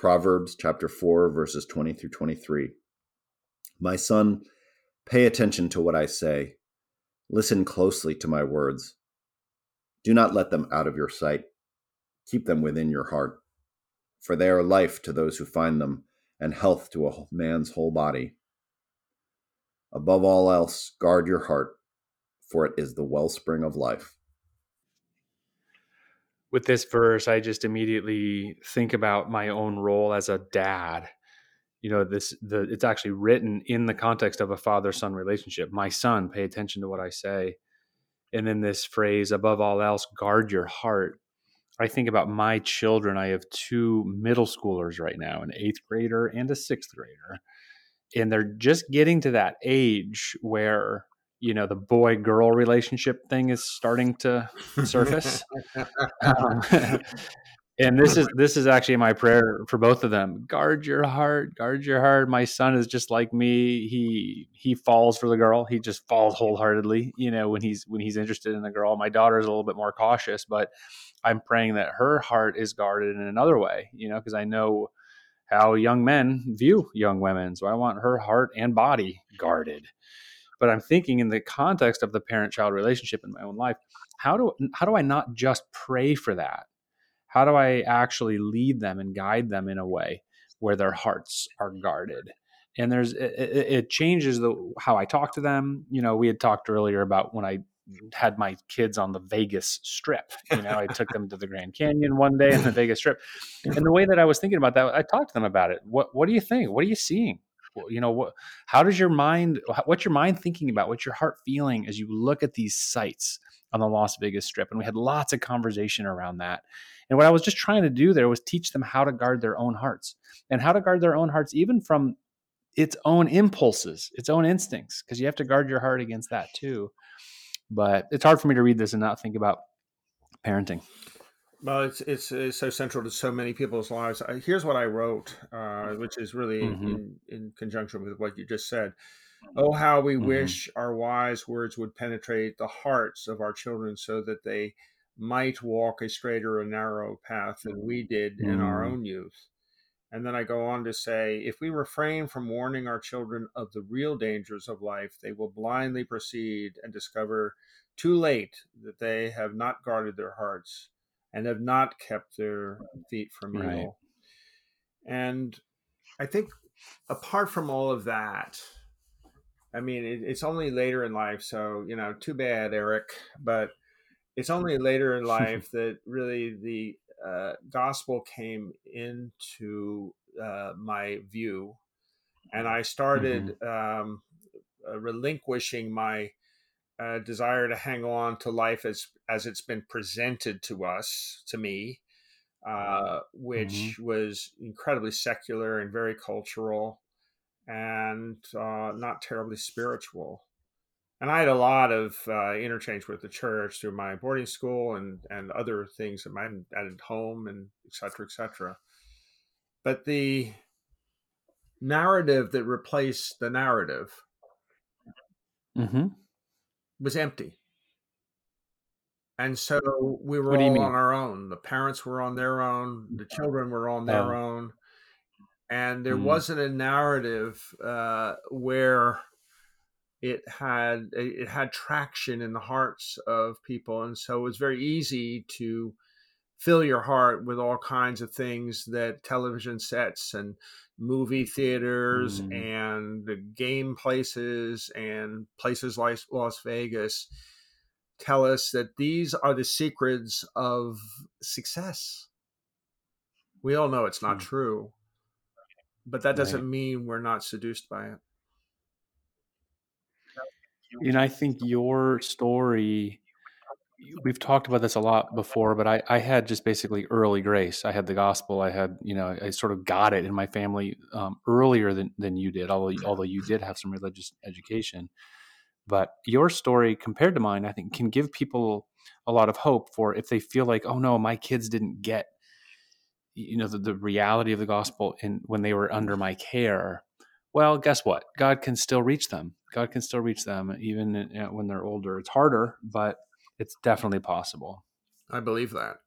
Proverbs chapter 4, verses 20 through 23. My son, pay attention to what I say. Listen closely to my words. Do not let them out of your sight. Keep them within your heart, for they are life to those who find them and health to a man's whole body. Above all else, guard your heart, for it is the wellspring of life. With this verse, I just immediately think about my own role as a dad. You know, this the it's actually written in the context of a father-son relationship. My son, pay attention to what I say. And then this phrase, above all else, guard your heart. I think about my children. I have two middle schoolers right now, an eighth grader and a sixth grader. And they're just getting to that age where, you know, the boy girl relationship thing is starting to surface. um, and this is this is actually my prayer for both of them. Guard your heart guard your heart. My son is just like me. He he falls for the girl. He just falls wholeheartedly you know when he's when he's interested in the girl. My daughter is a little bit more cautious but i'm praying that her heart is guarded in another way you know because i know how young men view young women. So i want her heart and body guarded but i'm thinking in the context of the parent child relationship in my own life how do how do i not just pray for that how do I actually lead them and guide them in a way where their hearts are guarded? And there's it, it changes the how I talk to them. You know, we had talked earlier about when I had my kids on the Vegas Strip. You know, I took them to the Grand Canyon one day in the Vegas Strip, and the way that I was thinking about that, I talked to them about it. What What do you think? What are you seeing? You know, what? How does your mind? What's your mind thinking about? What's your heart feeling as you look at these sites on the Las Vegas Strip? And we had lots of conversation around that. And what I was just trying to do there was teach them how to guard their own hearts and how to guard their own hearts, even from its own impulses, its own instincts, because you have to guard your heart against that too. But it's hard for me to read this and not think about parenting. Well, it's it's, it's so central to so many people's lives. Here's what I wrote, uh, which is really mm-hmm. in, in conjunction with what you just said. Oh, how we mm-hmm. wish our wise words would penetrate the hearts of our children so that they might walk a straight or a narrow path than we did mm. in our mm. own youth. And then I go on to say, if we refrain from warning our children of the real dangers of life, they will blindly proceed and discover too late that they have not guarded their hearts and have not kept their feet from evil. Right. And I think apart from all of that, I mean, it, it's only later in life, so you know, too bad, Eric. But it's only later in life that really the uh, gospel came into uh, my view, and I started mm-hmm. um, uh, relinquishing my uh, desire to hang on to life as as it's been presented to us to me, uh, which mm-hmm. was incredibly secular and very cultural, and uh, not terribly spiritual and I had a lot of uh, interchange with the church through my boarding school and and other things at my at home and et cetera, et cetera. But the narrative that replaced the narrative mm-hmm. Was empty. And so we were all on our own. The parents were on their own. The children were on their oh. own. And there mm. wasn't a narrative uh, where it had it had traction in the hearts of people and so it was very easy to fill your heart with all kinds of things that television sets and movie theaters mm. and the game places and places like Las Vegas tell us that these are the secrets of success. We all know it's not mm. true, but that doesn't right. mean we're not seduced by it. And I think your story, we've talked about this a lot before, but I, I had just basically early grace. I had the gospel. I had, you know, I sort of got it in my family um, earlier than, than you did, although, although you did have some religious education. But your story compared to mine, I think can give people a lot of hope for if they feel like, oh no, my kids didn't get, you know, the, the reality of the gospel in when they were under my care well, guess what? God can still reach them. God can still reach them even when they're older. It's harder, but it's definitely possible. I believe that.